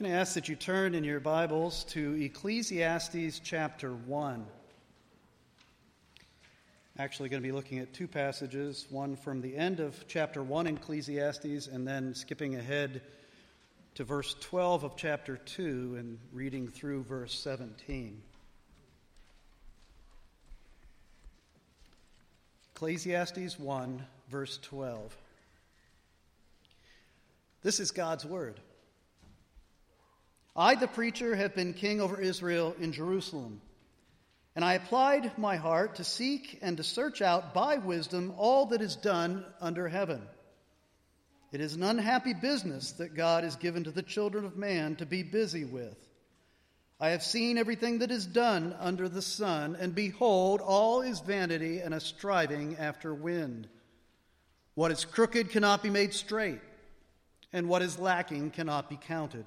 I'm going to ask that you turn in your Bibles to Ecclesiastes chapter 1. Actually, going to be looking at two passages one from the end of chapter 1 in Ecclesiastes, and then skipping ahead to verse 12 of chapter 2 and reading through verse 17. Ecclesiastes 1, verse 12. This is God's word. I, the preacher, have been king over Israel in Jerusalem. And I applied my heart to seek and to search out by wisdom all that is done under heaven. It is an unhappy business that God has given to the children of man to be busy with. I have seen everything that is done under the sun, and behold, all is vanity and a striving after wind. What is crooked cannot be made straight, and what is lacking cannot be counted.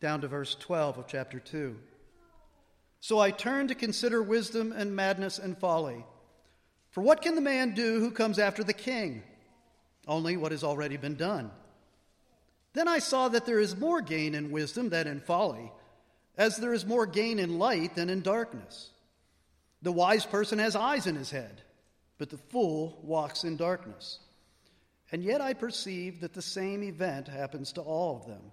down to verse 12 of chapter 2. So I turn to consider wisdom and madness and folly. For what can the man do who comes after the king? Only what has already been done. Then I saw that there is more gain in wisdom than in folly, as there is more gain in light than in darkness. The wise person has eyes in his head, but the fool walks in darkness. And yet I perceive that the same event happens to all of them.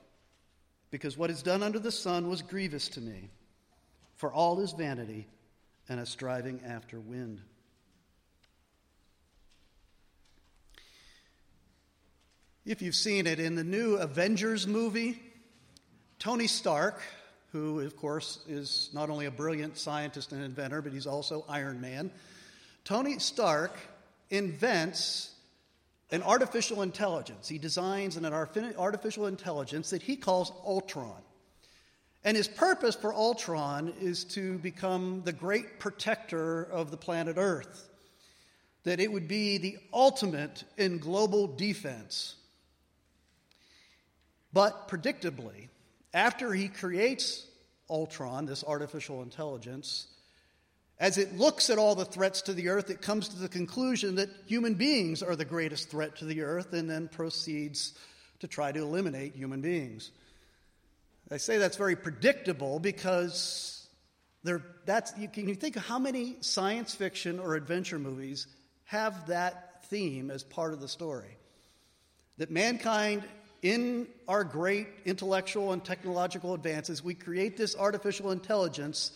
because what is done under the sun was grievous to me. For all is vanity and a striving after wind. If you've seen it in the new Avengers movie, Tony Stark, who, of course, is not only a brilliant scientist and inventor, but he's also Iron Man, Tony Stark invents an artificial intelligence. He designs an artificial intelligence that he calls Ultron. And his purpose for Ultron is to become the great protector of the planet Earth, that it would be the ultimate in global defense. But predictably, after he creates Ultron, this artificial intelligence, as it looks at all the threats to the earth, it comes to the conclusion that human beings are the greatest threat to the earth and then proceeds to try to eliminate human beings. I say that's very predictable because there, that's, you, can you think of how many science fiction or adventure movies have that theme as part of the story? That mankind, in our great intellectual and technological advances, we create this artificial intelligence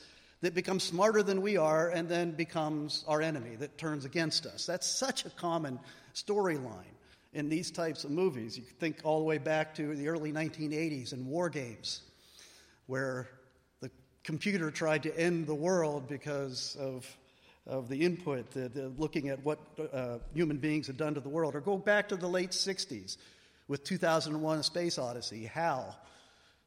that becomes smarter than we are and then becomes our enemy that turns against us. That's such a common storyline in these types of movies. You think all the way back to the early 1980s in war games, where the computer tried to end the world because of, of the input, the, the looking at what uh, human beings had done to the world. Or go back to the late 60s with 2001 A Space Odyssey. HAL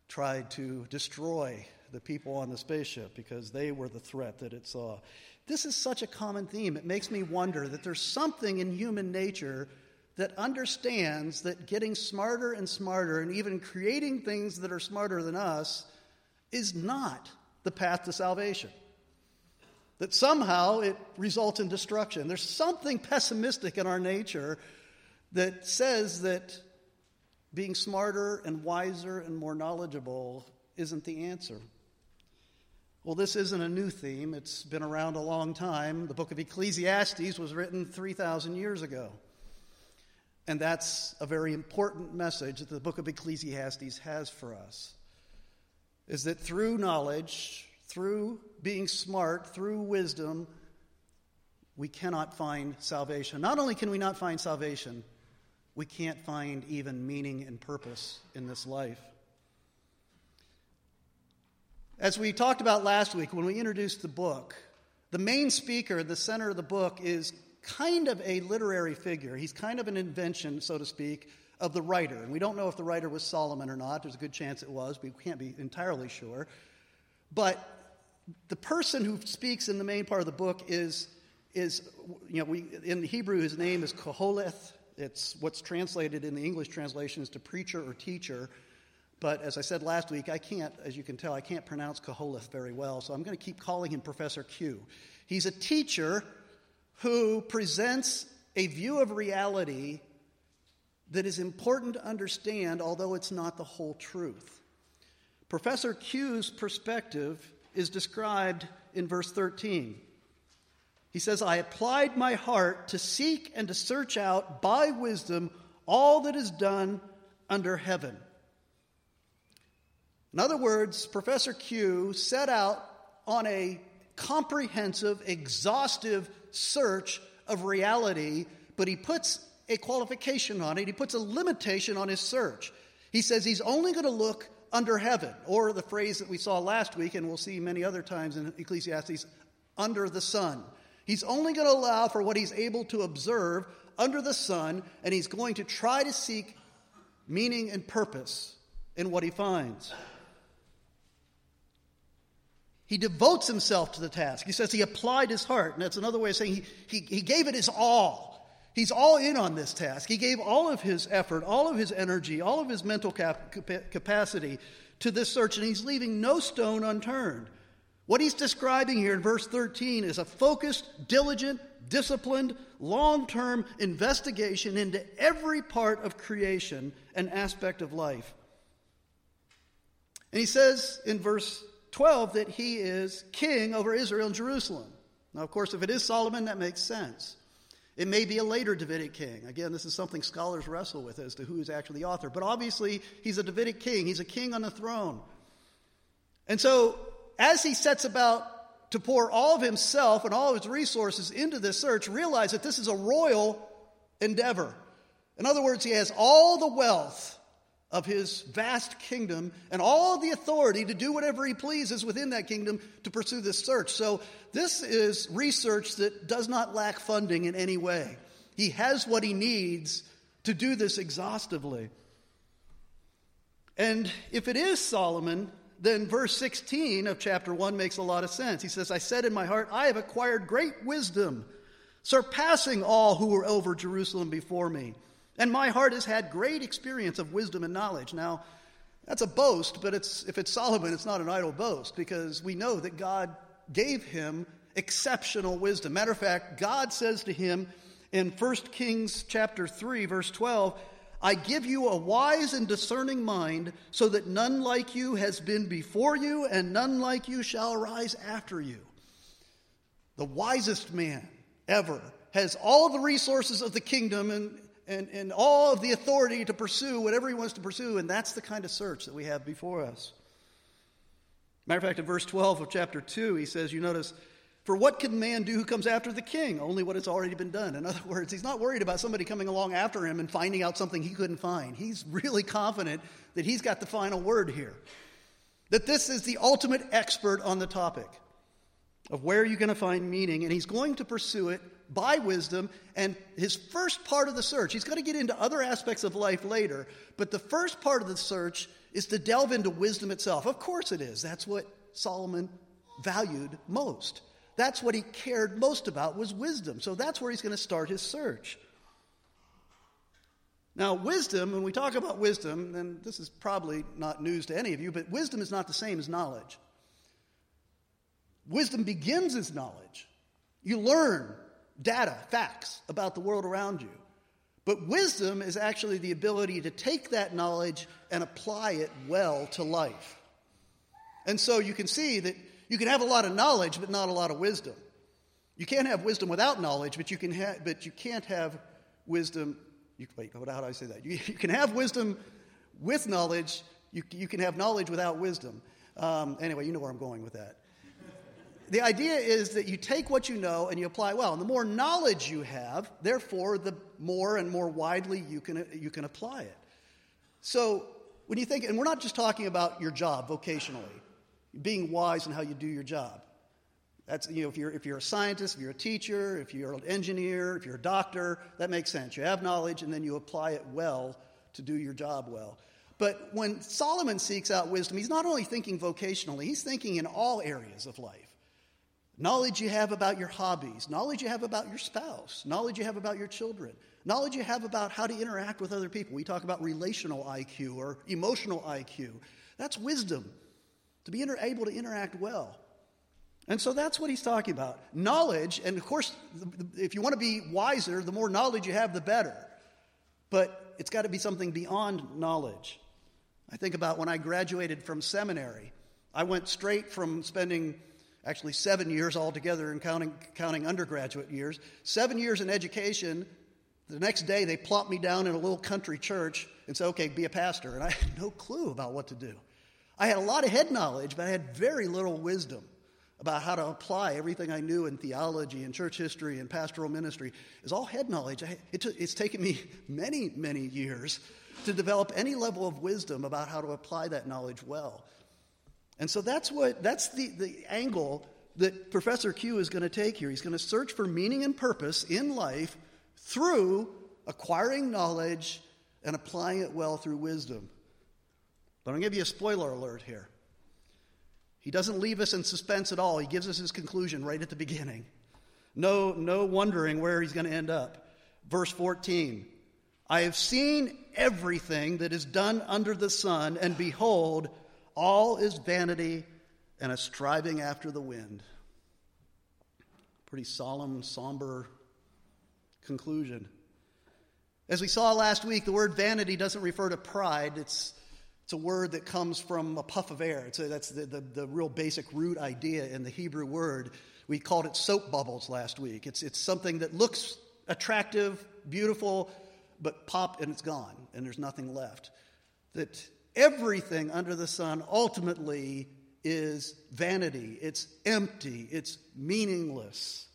tried to destroy the people on the spaceship because they were the threat that it saw. This is such a common theme. It makes me wonder that there's something in human nature that understands that getting smarter and smarter and even creating things that are smarter than us is not the path to salvation. That somehow it results in destruction. There's something pessimistic in our nature that says that being smarter and wiser and more knowledgeable isn't the answer. Well, this isn't a new theme. It's been around a long time. The book of Ecclesiastes was written 3,000 years ago. And that's a very important message that the book of Ecclesiastes has for us. is that through knowledge, through being smart, through wisdom, we cannot find salvation. Not only can we not find salvation, we can't find even meaning and purpose in this life. As we talked about last week when we introduced the book, the main speaker, the center of the book, is kind of a literary figure. He's kind of an invention, so to speak, of the writer. And we don't know if the writer was Solomon or not. There's a good chance it was, but we can't be entirely sure. But the person who speaks in the main part of the book is, is you know, we, in Hebrew, his name is Koholeth. It's what's translated in the English translation is to preacher or teacher. But as I said last week, I can't, as you can tell, I can't pronounce Koholeth very well, so I'm going to keep calling him Professor Q. He's a teacher who presents a view of reality that is important to understand, although it's not the whole truth. Professor Q's perspective is described in verse 13. He says, I applied my heart to seek and to search out by wisdom all that is done under heaven. In other words, Professor Q set out on a comprehensive, exhaustive search of reality, but he puts a qualification on it. He puts a limitation on his search. He says he's only going to look under heaven, or the phrase that we saw last week, and we'll see many other times in Ecclesiastes, under the sun. He's only going to allow for what he's able to observe under the sun, and he's going to try to seek meaning and purpose in what he finds. He devotes himself to the task. He says he applied his heart, and that's another way of saying he, he, he gave it his all. He's all in on this task. He gave all of his effort, all of his energy, all of his mental cap- capacity to this search, and he's leaving no stone unturned. What he's describing here in verse 13 is a focused, diligent, disciplined, long term investigation into every part of creation and aspect of life. And he says in verse 12 that he is king over Israel and Jerusalem. Now, of course, if it is Solomon, that makes sense. It may be a later Davidic king. Again, this is something scholars wrestle with as to who is actually the author. But obviously, he's a Davidic king, he's a king on the throne. And so, as he sets about to pour all of himself and all of his resources into this search, realize that this is a royal endeavor. In other words, he has all the wealth of his vast kingdom and all the authority to do whatever he pleases within that kingdom to pursue this search. So, this is research that does not lack funding in any way. He has what he needs to do this exhaustively. And if it is Solomon, then verse 16 of chapter 1 makes a lot of sense. He says, I said in my heart, I have acquired great wisdom, surpassing all who were over Jerusalem before me. And my heart has had great experience of wisdom and knowledge. Now, that's a boast, but it's, if it's Solomon, it's not an idle boast because we know that God gave him exceptional wisdom. Matter of fact, God says to him in 1 Kings chapter 3, verse 12, I give you a wise and discerning mind, so that none like you has been before you, and none like you shall arise after you. The wisest man ever has all the resources of the kingdom and and, and all of the authority to pursue whatever he wants to pursue, and that's the kind of search that we have before us. Matter of fact, in verse 12 of chapter 2, he says, You notice, for what can man do who comes after the king? Only what has already been done. In other words, he's not worried about somebody coming along after him and finding out something he couldn't find. He's really confident that he's got the final word here. That this is the ultimate expert on the topic of where you're going to find meaning, and he's going to pursue it by wisdom. And his first part of the search, he's going to get into other aspects of life later, but the first part of the search is to delve into wisdom itself. Of course it is. That's what Solomon valued most. That's what he cared most about was wisdom. So that's where he's going to start his search. Now, wisdom, when we talk about wisdom, and this is probably not news to any of you, but wisdom is not the same as knowledge. Wisdom begins as knowledge. You learn data, facts about the world around you. But wisdom is actually the ability to take that knowledge and apply it well to life. And so you can see that you can have a lot of knowledge, but not a lot of wisdom. You can't have wisdom without knowledge, but you, can ha- but you can't have wisdom. You, wait, how do I say that? You, you can have wisdom with knowledge, you, you can have knowledge without wisdom. Um, anyway, you know where I'm going with that. The idea is that you take what you know and you apply well. And the more knowledge you have, therefore, the more and more widely you can, you can apply it. So, when you think, and we're not just talking about your job vocationally, being wise in how you do your job. That's, you know, if you're, if you're a scientist, if you're a teacher, if you're an engineer, if you're a doctor, that makes sense. You have knowledge and then you apply it well to do your job well. But when Solomon seeks out wisdom, he's not only thinking vocationally, he's thinking in all areas of life. Knowledge you have about your hobbies, knowledge you have about your spouse, knowledge you have about your children, knowledge you have about how to interact with other people. We talk about relational IQ or emotional IQ. That's wisdom, to be able to interact well. And so that's what he's talking about. Knowledge, and of course, if you want to be wiser, the more knowledge you have, the better. But it's got to be something beyond knowledge. I think about when I graduated from seminary, I went straight from spending actually seven years altogether and counting, counting undergraduate years, seven years in education. The next day, they plopped me down in a little country church and said, okay, be a pastor. And I had no clue about what to do. I had a lot of head knowledge, but I had very little wisdom about how to apply everything I knew in theology and church history and pastoral ministry. It's all head knowledge. It's taken me many, many years to develop any level of wisdom about how to apply that knowledge well. And so that's what that's the, the angle that Professor Q is going to take here. He's going to search for meaning and purpose in life through acquiring knowledge and applying it well through wisdom. But I'm going to give you a spoiler alert here. He doesn't leave us in suspense at all. He gives us his conclusion right at the beginning. No, no wondering where he's going to end up. Verse 14 I have seen everything that is done under the sun, and behold, all is vanity and a striving after the wind. Pretty solemn, somber conclusion. As we saw last week, the word vanity doesn't refer to pride. It's it's a word that comes from a puff of air. A, that's the, the, the, real basic root idea in the Hebrew word. We called it soap bubbles last week. It's, it's something that looks attractive, beautiful, but pop and it's gone, and there's nothing left. That everything under the sun ultimately is vanity, it's empty, it's meaningless.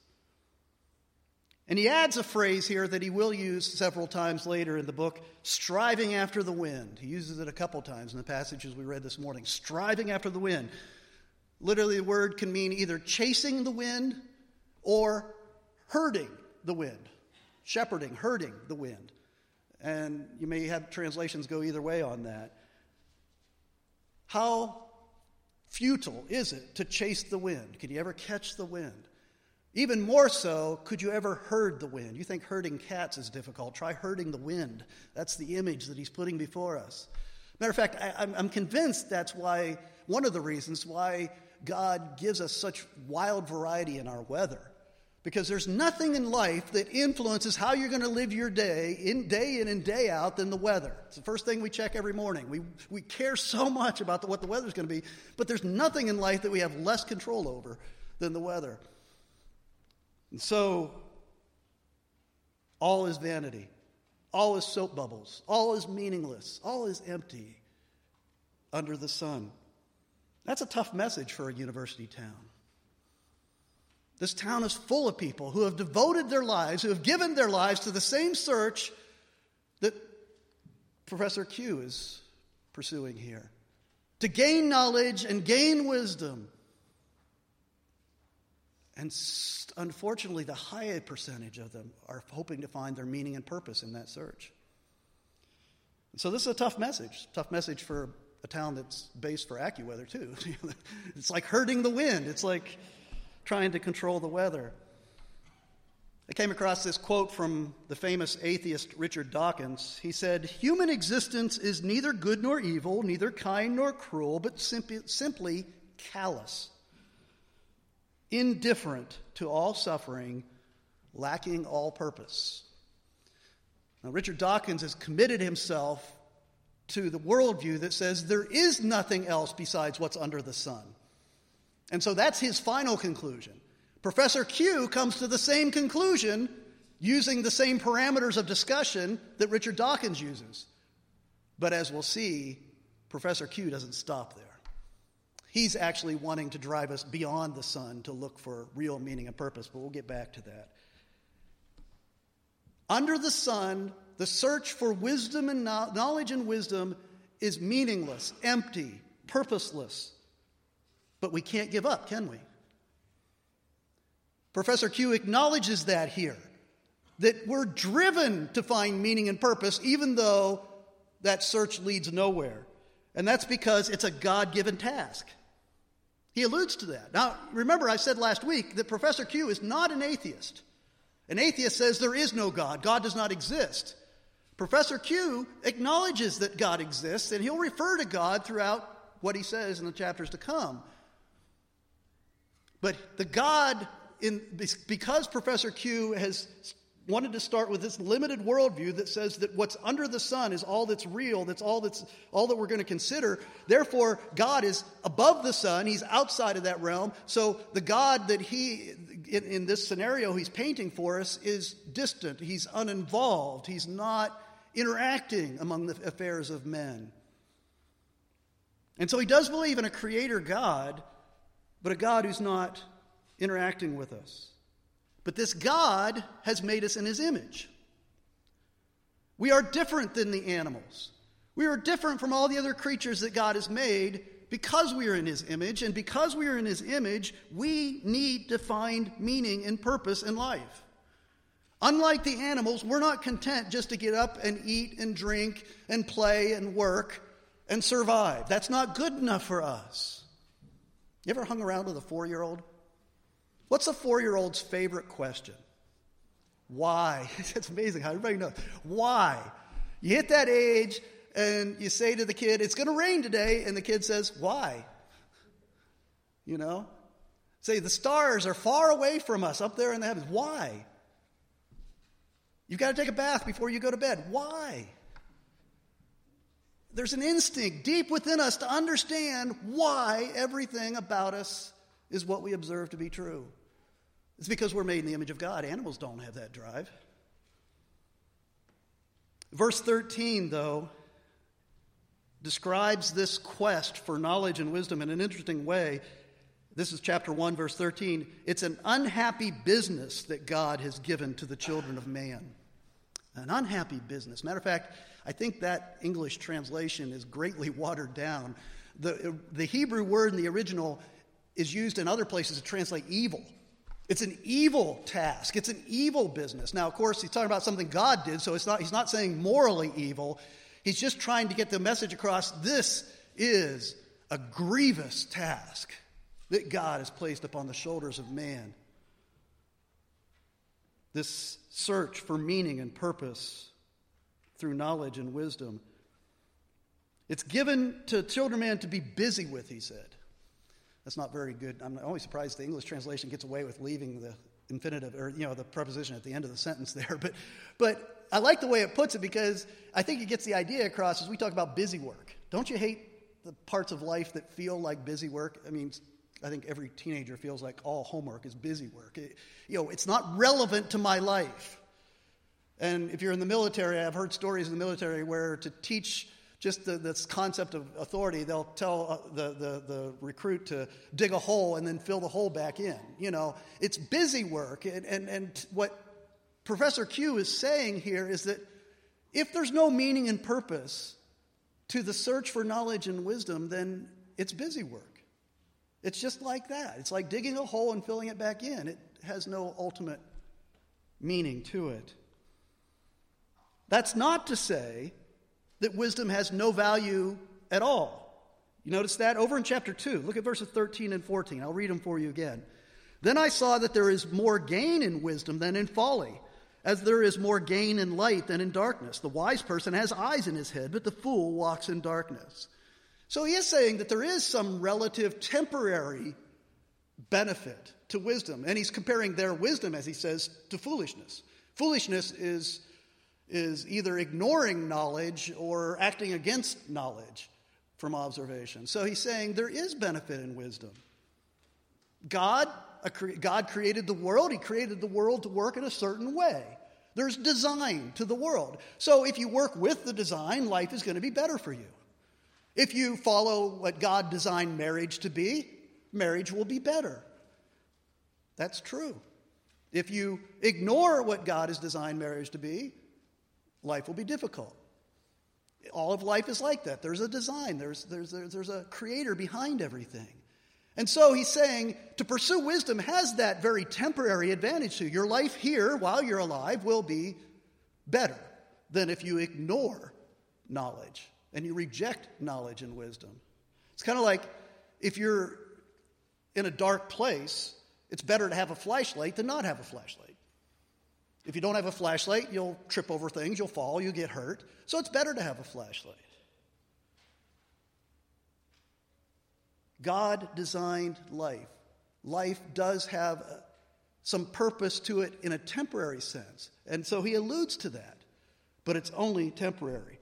And he adds a phrase here that he will use several times later in the book striving after the wind. He uses it a couple times in the passages we read this morning. Striving after the wind. Literally, the word can mean either chasing the wind or herding the wind, shepherding, herding the wind. And you may have translations go either way on that. How futile is it to chase the wind? Can you ever catch the wind? Even more so, could you ever herd the wind? You think herding cats is difficult. Try herding the wind. That's the image that he's putting before us. Matter of fact, I, am convinced that's why, one of the reasons why God gives us such wild variety in our weather. Because there's nothing in life that influences how you're going to live your day, in day in and day out, than the weather. It's the first thing we check every morning. We, we care so much about the, what the weather's going to be, but there's nothing in life that we have less control over than the weather. And so, all is vanity, all is soap bubbles, all is meaningless, all is empty under the sun. That's a tough message for a university town. This town is full of people who have devoted their lives, who have given their lives to the same search that Professor Q is pursuing here to gain knowledge and gain wisdom. And unfortunately, the high percentage of them are hoping to find their meaning and purpose in that search. So, this is a tough message. Tough message for a town that's based for AccuWeather, too. it's like herding the wind, it's like trying to control the weather. I came across this quote from the famous atheist Richard Dawkins. He said, Human existence is neither good nor evil, neither kind nor cruel, but simply, simply callous indifferent to all suffering, lacking all purpose. Now, Richard Dawkins has committed himself to the worldview that says there is nothing else besides what's under the sun. And so that's his final conclusion. Professor Q comes to the same conclusion using the same parameters of discussion that Richard Dawkins uses. But as we'll see, Professor Q doesn't stop there. He's actually wanting to drive us beyond the sun to look for real meaning and purpose, but we'll get back to that. Under the sun, the search for wisdom and knowledge and wisdom is meaningless, empty, purposeless. But we can't give up, can we? Professor Q acknowledges that here that we're driven to find meaning and purpose, even though that search leads nowhere. And that's because it's a God given task. He alludes to that. Now, remember, I said last week that Professor Q is not an atheist. An atheist says there is no God, God does not exist. Professor Q acknowledges that God exists, and he'll refer to God throughout what he says in the chapters to come. But the God, in, because Professor Q has wanted to start with this limited worldview that says that what's under the sun is all that's real, that's all that's all that we're going to consider. Therefore, God is above the sun, he's outside of that realm. So the God that he in, in this scenario he's painting for us is distant, he's uninvolved, he's not interacting among the affairs of men. And so he does believe in a creator God, but a God who's not interacting with us. But this God has made us in his image. We are different than the animals. We are different from all the other creatures that God has made because we are in his image. And because we are in his image, we need to find meaning and purpose in life. Unlike the animals, we're not content just to get up and eat and drink and play and work and survive. That's not good enough for us. You ever hung around with a four year old? What's a four year old's favorite question? Why? it's amazing how everybody knows. Why? You hit that age and you say to the kid, It's going to rain today, and the kid says, Why? You know? Say, The stars are far away from us up there in the heavens. Why? You've got to take a bath before you go to bed. Why? There's an instinct deep within us to understand why everything about us is what we observe to be true. It's because we're made in the image of God. Animals don't have that drive. Verse 13, though, describes this quest for knowledge and wisdom in an interesting way. This is chapter 1, verse 13. It's an unhappy business that God has given to the children of man. An unhappy business. Matter of fact, I think that English translation is greatly watered down. The, the Hebrew word in the original is used in other places to translate evil. It's an evil task. It's an evil business. Now, of course, he's talking about something God did, so it's not, he's not saying morally evil. He's just trying to get the message across this is a grievous task that God has placed upon the shoulders of man. This search for meaning and purpose through knowledge and wisdom. It's given to children man to be busy with, he said. That's not very good. I'm always surprised the English translation gets away with leaving the infinitive or you know the preposition at the end of the sentence there. But but I like the way it puts it because I think it gets the idea across as we talk about busy work. Don't you hate the parts of life that feel like busy work? I mean, I think every teenager feels like all homework is busy work. It, you know, it's not relevant to my life. And if you're in the military, I've heard stories in the military where to teach just the, this concept of authority, they'll tell uh, the, the, the, recruit to dig a hole and then fill the hole back in. You know, it's busy work. And, and, and what Professor Q is saying here is that if there's no meaning and purpose to the search for knowledge and wisdom, then it's busy work. It's just like that. It's like digging a hole and filling it back in. It has no ultimate meaning to it. That's not to say that wisdom has no value at all. You notice that? Over in chapter 2, look at verses 13 and 14. I'll read them for you again. Then I saw that there is more gain in wisdom than in folly, as there is more gain in light than in darkness. The wise person has eyes in his head, but the fool walks in darkness. So he is saying that there is some relative temporary benefit to wisdom. And he's comparing their wisdom, as he says, to foolishness. Foolishness is is either ignoring knowledge or acting against knowledge from observation. So he's saying there is benefit in wisdom. God, God created the world, He created the world to work in a certain way. There's design to the world. So if you work with the design, life is going to be better for you. If you follow what God designed marriage to be, marriage will be better. That's true. If you ignore what God has designed marriage to be, life will be difficult. All of life is like that. There's a design, there's, there's, there's a creator behind everything. And so he's saying to pursue wisdom has that very temporary advantage to you. Your life here, while you're alive, will be better than if you ignore knowledge and you reject knowledge and wisdom. It's kind of like if you're in a dark place, it's better to have a flashlight than not have a flashlight. If you don't have a flashlight, you'll trip over things, you'll fall, you'll get hurt. So it's better to have a flashlight. God designed life. Life does have uh, some purpose to it in a temporary sense. And so he alludes to that, but it's only temporary.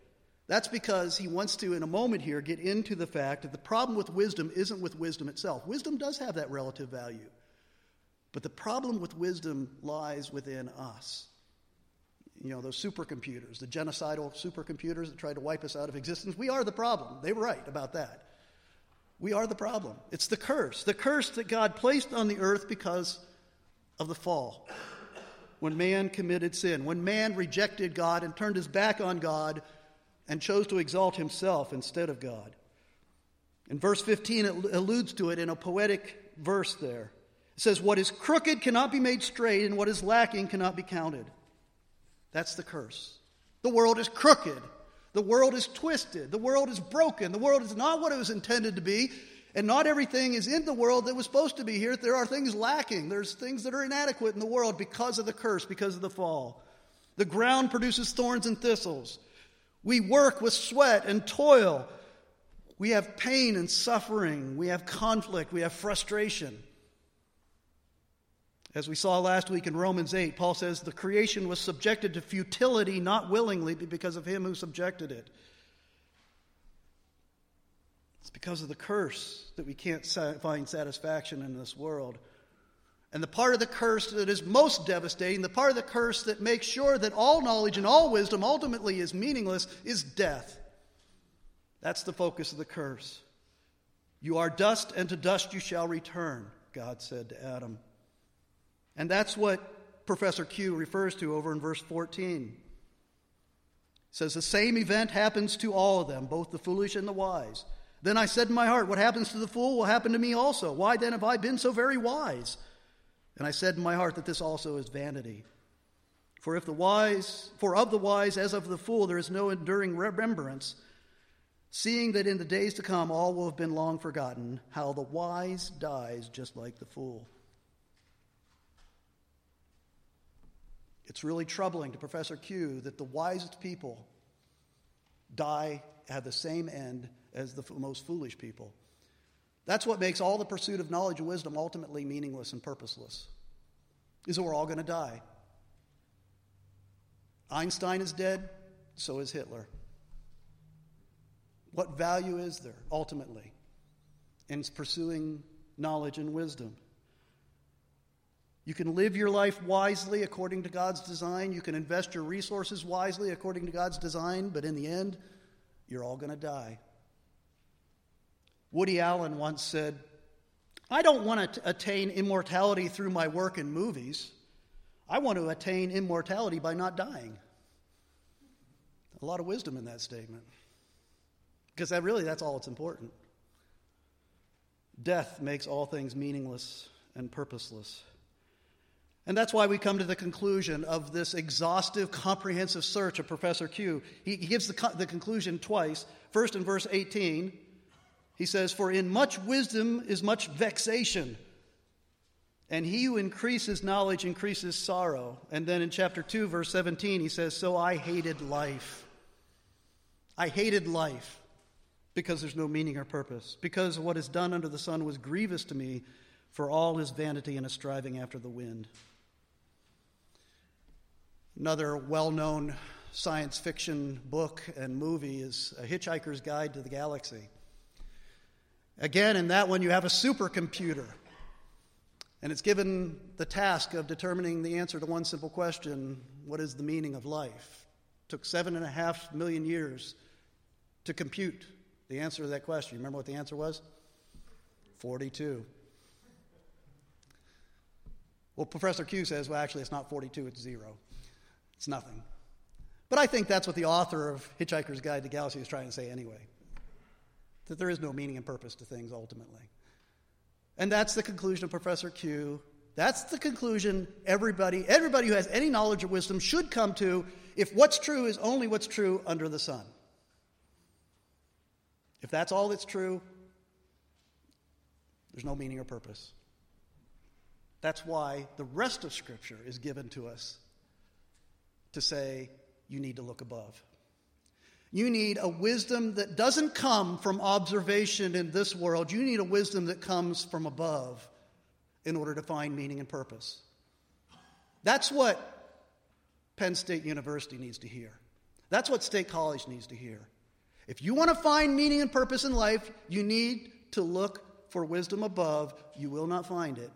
That's because he wants to, in a moment here, get into the fact that the problem with wisdom isn't with wisdom itself. Wisdom does have that relative value. But the problem with wisdom lies within us. You know, those supercomputers, the genocidal supercomputers that tried to wipe us out of existence, we are the problem. They were right about that. We are the problem. It's the curse, the curse that God placed on the earth because of the fall. When man committed sin, when man rejected God and turned his back on God and chose to exalt himself instead of God. In verse 15, it alludes to it in a poetic verse there. Says, What is crooked cannot be made straight, and what is lacking cannot be counted. That's the curse. The world is crooked. The world is twisted. The world is broken. The world is not what it was intended to be. And not everything is in the world that was supposed to be here. There are things lacking. There's things that are inadequate in the world because of the curse, because of the fall. The ground produces thorns and thistles. We work with sweat and toil. We have pain and suffering. We have conflict. We have frustration. As we saw last week in Romans 8, Paul says the creation was subjected to futility not willingly, but because of him who subjected it. It's because of the curse that we can't find satisfaction in this world. And the part of the curse that is most devastating, the part of the curse that makes sure that all knowledge and all wisdom ultimately is meaningless, is death. That's the focus of the curse. You are dust, and to dust you shall return, God said to Adam. And that's what Professor Q refers to over in verse 14. It says, The same event happens to all of them, both the foolish and the wise. Then I said in my heart, What happens to the fool will happen to me also. Why then have I been so very wise? And I said in my heart that this also is vanity. For if the wise, for of the wise as of the fool there is no enduring remembrance, seeing that in the days to come all will have been long forgotten, how the wise dies just like the fool. It's really troubling to Professor Q that the wisest people die, have the same end as the most foolish people. That's what makes all the pursuit of knowledge and wisdom ultimately meaningless and purposeless, is that we're all going to die. Einstein is dead, so is Hitler. What value is there, ultimately, in pursuing knowledge and wisdom? You can live your life wisely according to God's design. You can invest your resources wisely according to God's design, but in the end, you're all going to die. Woody Allen once said, I don't want to attain immortality through my work in movies. I want to attain immortality by not dying. A lot of wisdom in that statement. Because that really, that's all that's important. Death makes all things meaningless and purposeless. And that's why we come to the conclusion of this exhaustive, comprehensive search of Professor Q. He, gives the, the conclusion twice. First, in verse 18, he says, For in much wisdom is much vexation, and he who increases knowledge increases sorrow. And then in chapter 2, verse 17, he says, So I hated life. I hated life because there's no meaning or purpose, because what is done under the sun was grievous to me for all his vanity and his striving after the wind. Another well known science fiction book and movie is A Hitchhiker's Guide to the Galaxy. Again, in that one, you have a supercomputer, and it's given the task of determining the answer to one simple question what is the meaning of life? It took seven and a half million years to compute The answer to that question, You remember what the answer was? 42. Well, Professor Q says, well, actually, it's not 42, it's zero. It's nothing. But I think that's what the author of Hitchhiker's Guide to the Galaxy is trying to say anyway that there is no meaning and purpose to things ultimately. And that's the conclusion of Professor Q. That's the conclusion everybody, everybody who has any knowledge or wisdom should come to if what's true is only what's true under the sun. If that's all that's true, there's no meaning or purpose. That's why the rest of Scripture is given to us to say you need to look above. You need a wisdom that doesn't come from observation in this world. You need a wisdom that comes from above in order to find meaning and purpose. That's what Penn State University needs to hear. That's what State College needs to hear. If you want to find meaning and purpose in life, you need to look for wisdom above. You will not find it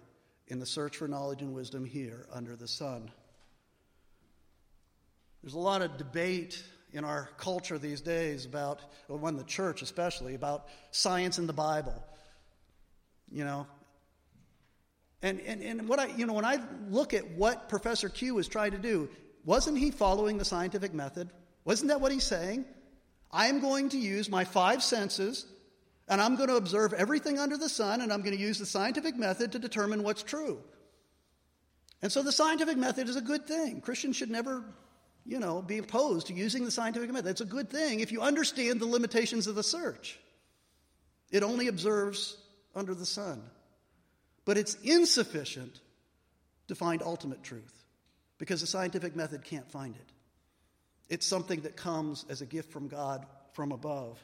in the search for knowledge and wisdom here under the sun. There's a lot of debate in our culture these days about, or in the church especially, about science and the Bible. You know, and, and, and what I, you know, when I look at what Professor Q was trying to do, wasn't he following the scientific method? Wasn't that what he's saying? I am going to use my five senses and I'm going to observe everything under the sun and I'm going to use the scientific method to determine what's true. And so the scientific method is a good thing. Christians should never you know, be opposed to using the scientific method. It's a good thing if you understand the limitations of the search. It only observes under the sun. But it's insufficient to find ultimate truth because the scientific method can't find it. It's something that comes as a gift from God from above.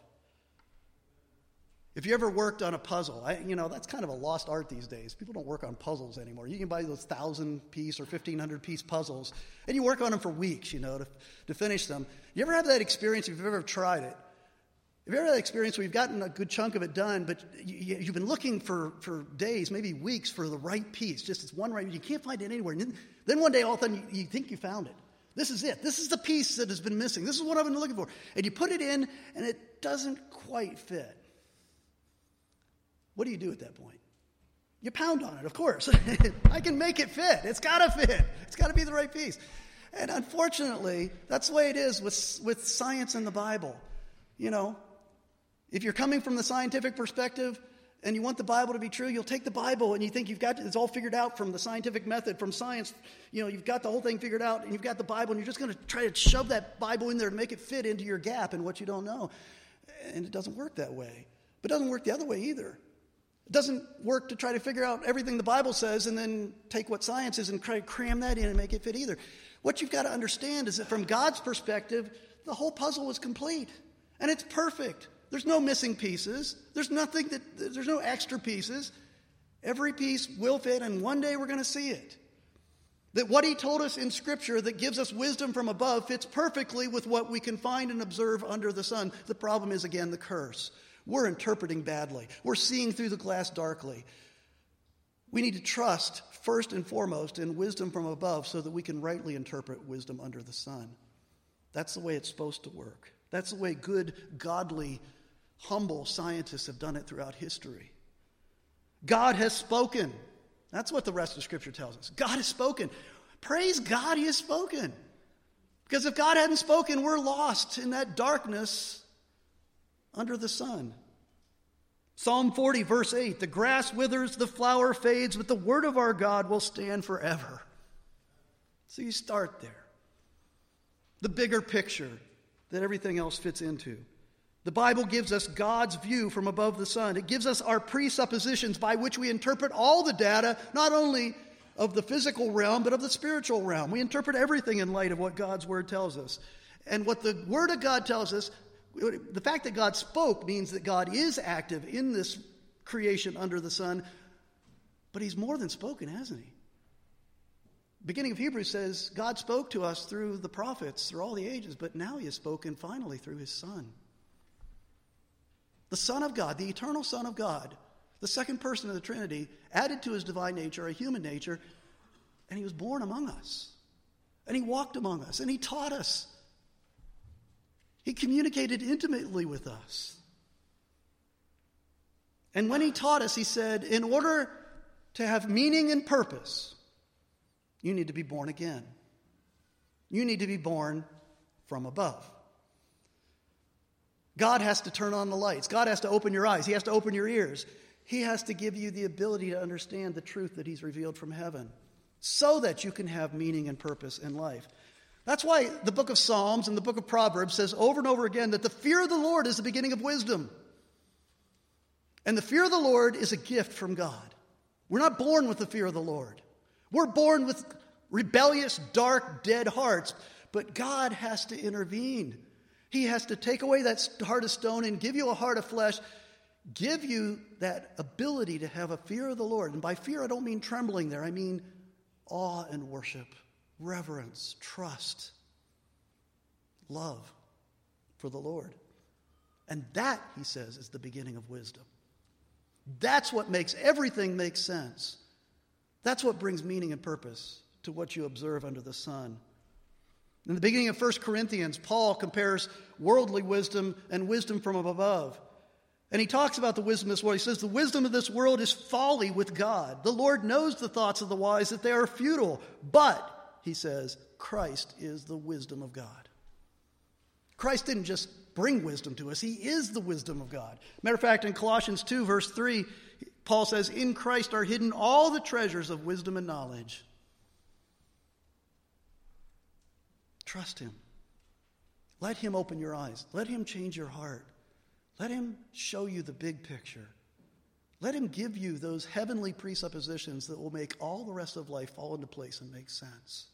If you ever worked on a puzzle, I, you know, that's kind of a lost art these days. People don't work on puzzles anymore. You can buy those thousand piece or 1500 piece puzzles, and you work on them for weeks, you know, to, to finish them. You ever have that experience if you've ever tried it? Have you ever had that experience where you've gotten a good chunk of it done, but you, have been looking for, for days, maybe weeks, for the right piece, just this one right, you can't find it anywhere. And then one day, all of a sudden, you, you think you found it. This is it. This is the piece that has been missing. This is what I've been looking for. And you put it in, and it doesn't quite fit. What do you do at that point? You pound on it, of course. I can make it fit. It's got to fit. It's got to be the right piece. And unfortunately, that's the way it is with, with science and the Bible. You know, if you're coming from the scientific perspective and you want the Bible to be true, you'll take the Bible and you think you've got it's all figured out from the scientific method, from science. You know, you've got the whole thing figured out and you've got the Bible and you're just going to try to shove that Bible in there to make it fit into your gap and what you don't know. And it doesn't work that way. But it doesn't work the other way either. Doesn't work to try to figure out everything the Bible says and then take what science is and try to cram that in and make it fit either. What you've got to understand is that from God's perspective, the whole puzzle is complete and it's perfect. There's no missing pieces. There's nothing that there's no extra pieces. Every piece will fit and one day we're going to see it. That what he told us in Scripture that gives us wisdom from above fits perfectly with what we can find and observe under the sun. The problem is, again, the curse. We're interpreting badly, we're seeing through the glass darkly. We need to trust, first and foremost, in wisdom from above so that we can rightly interpret wisdom under the sun. That's the way it's supposed to work. That's the way good, godly, humble scientists have done it throughout history. God has spoken. That's what the rest of Scripture tells us. God has spoken. Praise God, He has spoken. Because if God hadn't spoken, we're lost in that darkness under the sun. Psalm 40, verse 8 The grass withers, the flower fades, but the word of our God will stand forever. So you start there. The bigger picture that everything else fits into. The Bible gives us God's view from above the sun. It gives us our presuppositions by which we interpret all the data, not only of the physical realm, but of the spiritual realm. We interpret everything in light of what God's Word tells us. And what the Word of God tells us the fact that God spoke means that God is active in this creation under the sun, but He's more than spoken, hasn't He? Beginning of Hebrews says God spoke to us through the prophets through all the ages, but now He has spoken finally through His Son. The Son of God, the eternal Son of God, the second person of the Trinity, added to His divine nature a human nature, and He was born among us. And He walked among us, and He taught us he communicated intimately with us. And when he taught us, he said, in order to have meaning and purpose, you need to be born again. You need to be born from above. God has to turn on the lights. God has to open your eyes. He has to open your ears. He has to give you the ability to understand the truth that He's revealed from heaven so that you can have meaning and purpose in life. That's why the book of Psalms and the book of Proverbs says over and over again that the fear of the Lord is the beginning of wisdom. And the fear of the Lord is a gift from God. We're not born with the fear of the Lord. We're born with rebellious, dark, dead hearts. But God has to intervene. He has to take away that heart of stone and give you a heart of flesh, give you that ability to have a fear of the Lord. And by fear, I don't mean trembling there, I mean awe and worship, reverence, trust, love for the Lord. And that, he says, is the beginning of wisdom. That's what makes everything make sense. That's what brings meaning and purpose to what you observe under the sun. In the beginning of 1 Corinthians, Paul compares worldly wisdom and wisdom from above. And he talks about the wisdom of this world. He says, The wisdom of this world is folly with God. The Lord knows the thoughts of the wise, that they are futile. But, he says, Christ is the wisdom of God. Christ didn't just bring wisdom to us, he is the wisdom of God. Matter of fact, in Colossians 2, verse 3, Paul says, In Christ are hidden all the treasures of wisdom and knowledge. Trust Him. Let Him open your eyes. Let Him change your heart. Let Him show you the big picture. Let Him give you those heavenly presuppositions that will make all the rest of life fall into place and make sense.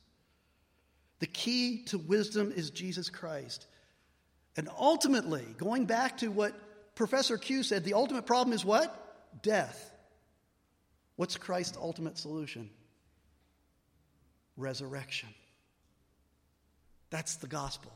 The key to wisdom is Jesus Christ. And ultimately, going back to what Professor Q said, the ultimate problem is what? Death. What's Christ's ultimate solution? Resurrection. That's the gospel.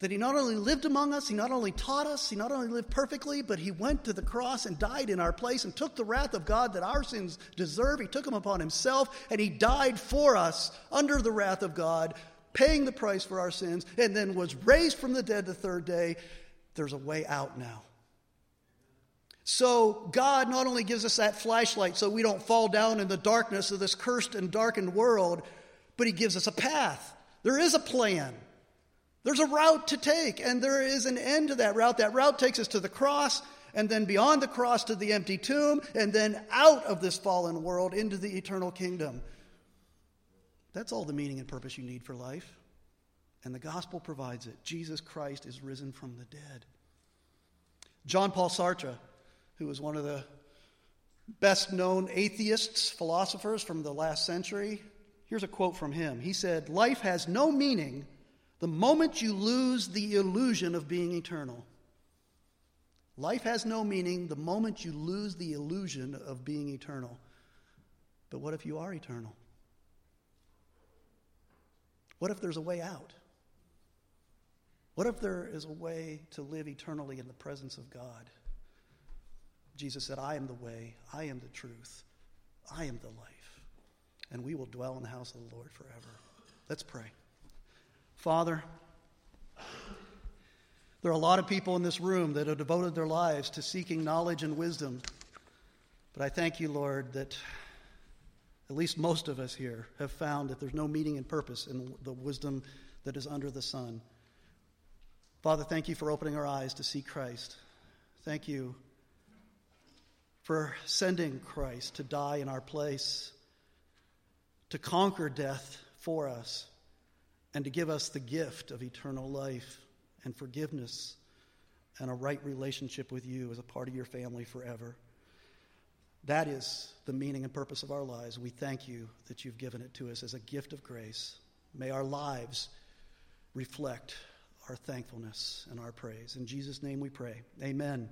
That he not only lived among us, he not only taught us, he not only lived perfectly, but he went to the cross and died in our place and took the wrath of God that our sins deserve. He took them upon himself and he died for us under the wrath of God, paying the price for our sins, and then was raised from the dead the third day. There's a way out now. So, God not only gives us that flashlight so we don't fall down in the darkness of this cursed and darkened world, but He gives us a path. There is a plan. There's a route to take, and there is an end to that route. That route takes us to the cross, and then beyond the cross to the empty tomb, and then out of this fallen world into the eternal kingdom. That's all the meaning and purpose you need for life. And the gospel provides it. Jesus Christ is risen from the dead. John Paul Sartre, who was one of the best known atheists, philosophers from the last century, Here's a quote from him. He said, Life has no meaning the moment you lose the illusion of being eternal. Life has no meaning the moment you lose the illusion of being eternal. But what if you are eternal? What if there's a way out? What if there is a way to live eternally in the presence of God? Jesus said, I am the way, I am the truth, I am the life and we will dwell in the house of the Lord forever. Let's pray. Father, there are a lot of people in this room that have devoted their lives to seeking knowledge and wisdom. But I thank you, Lord, that at least most of us here have found that there's no meaning and purpose in the wisdom that is under the sun. Father, thank you for opening our eyes to see Christ. Thank you for sending Christ to die in our place to conquer death for us and to give us the gift of eternal life and forgiveness and a right relationship with you as a part of your family forever. That is the meaning and purpose of our lives. We thank you that you've given it to us as a gift of grace. May our lives reflect our thankfulness and our praise. In Jesus' name we pray. Amen.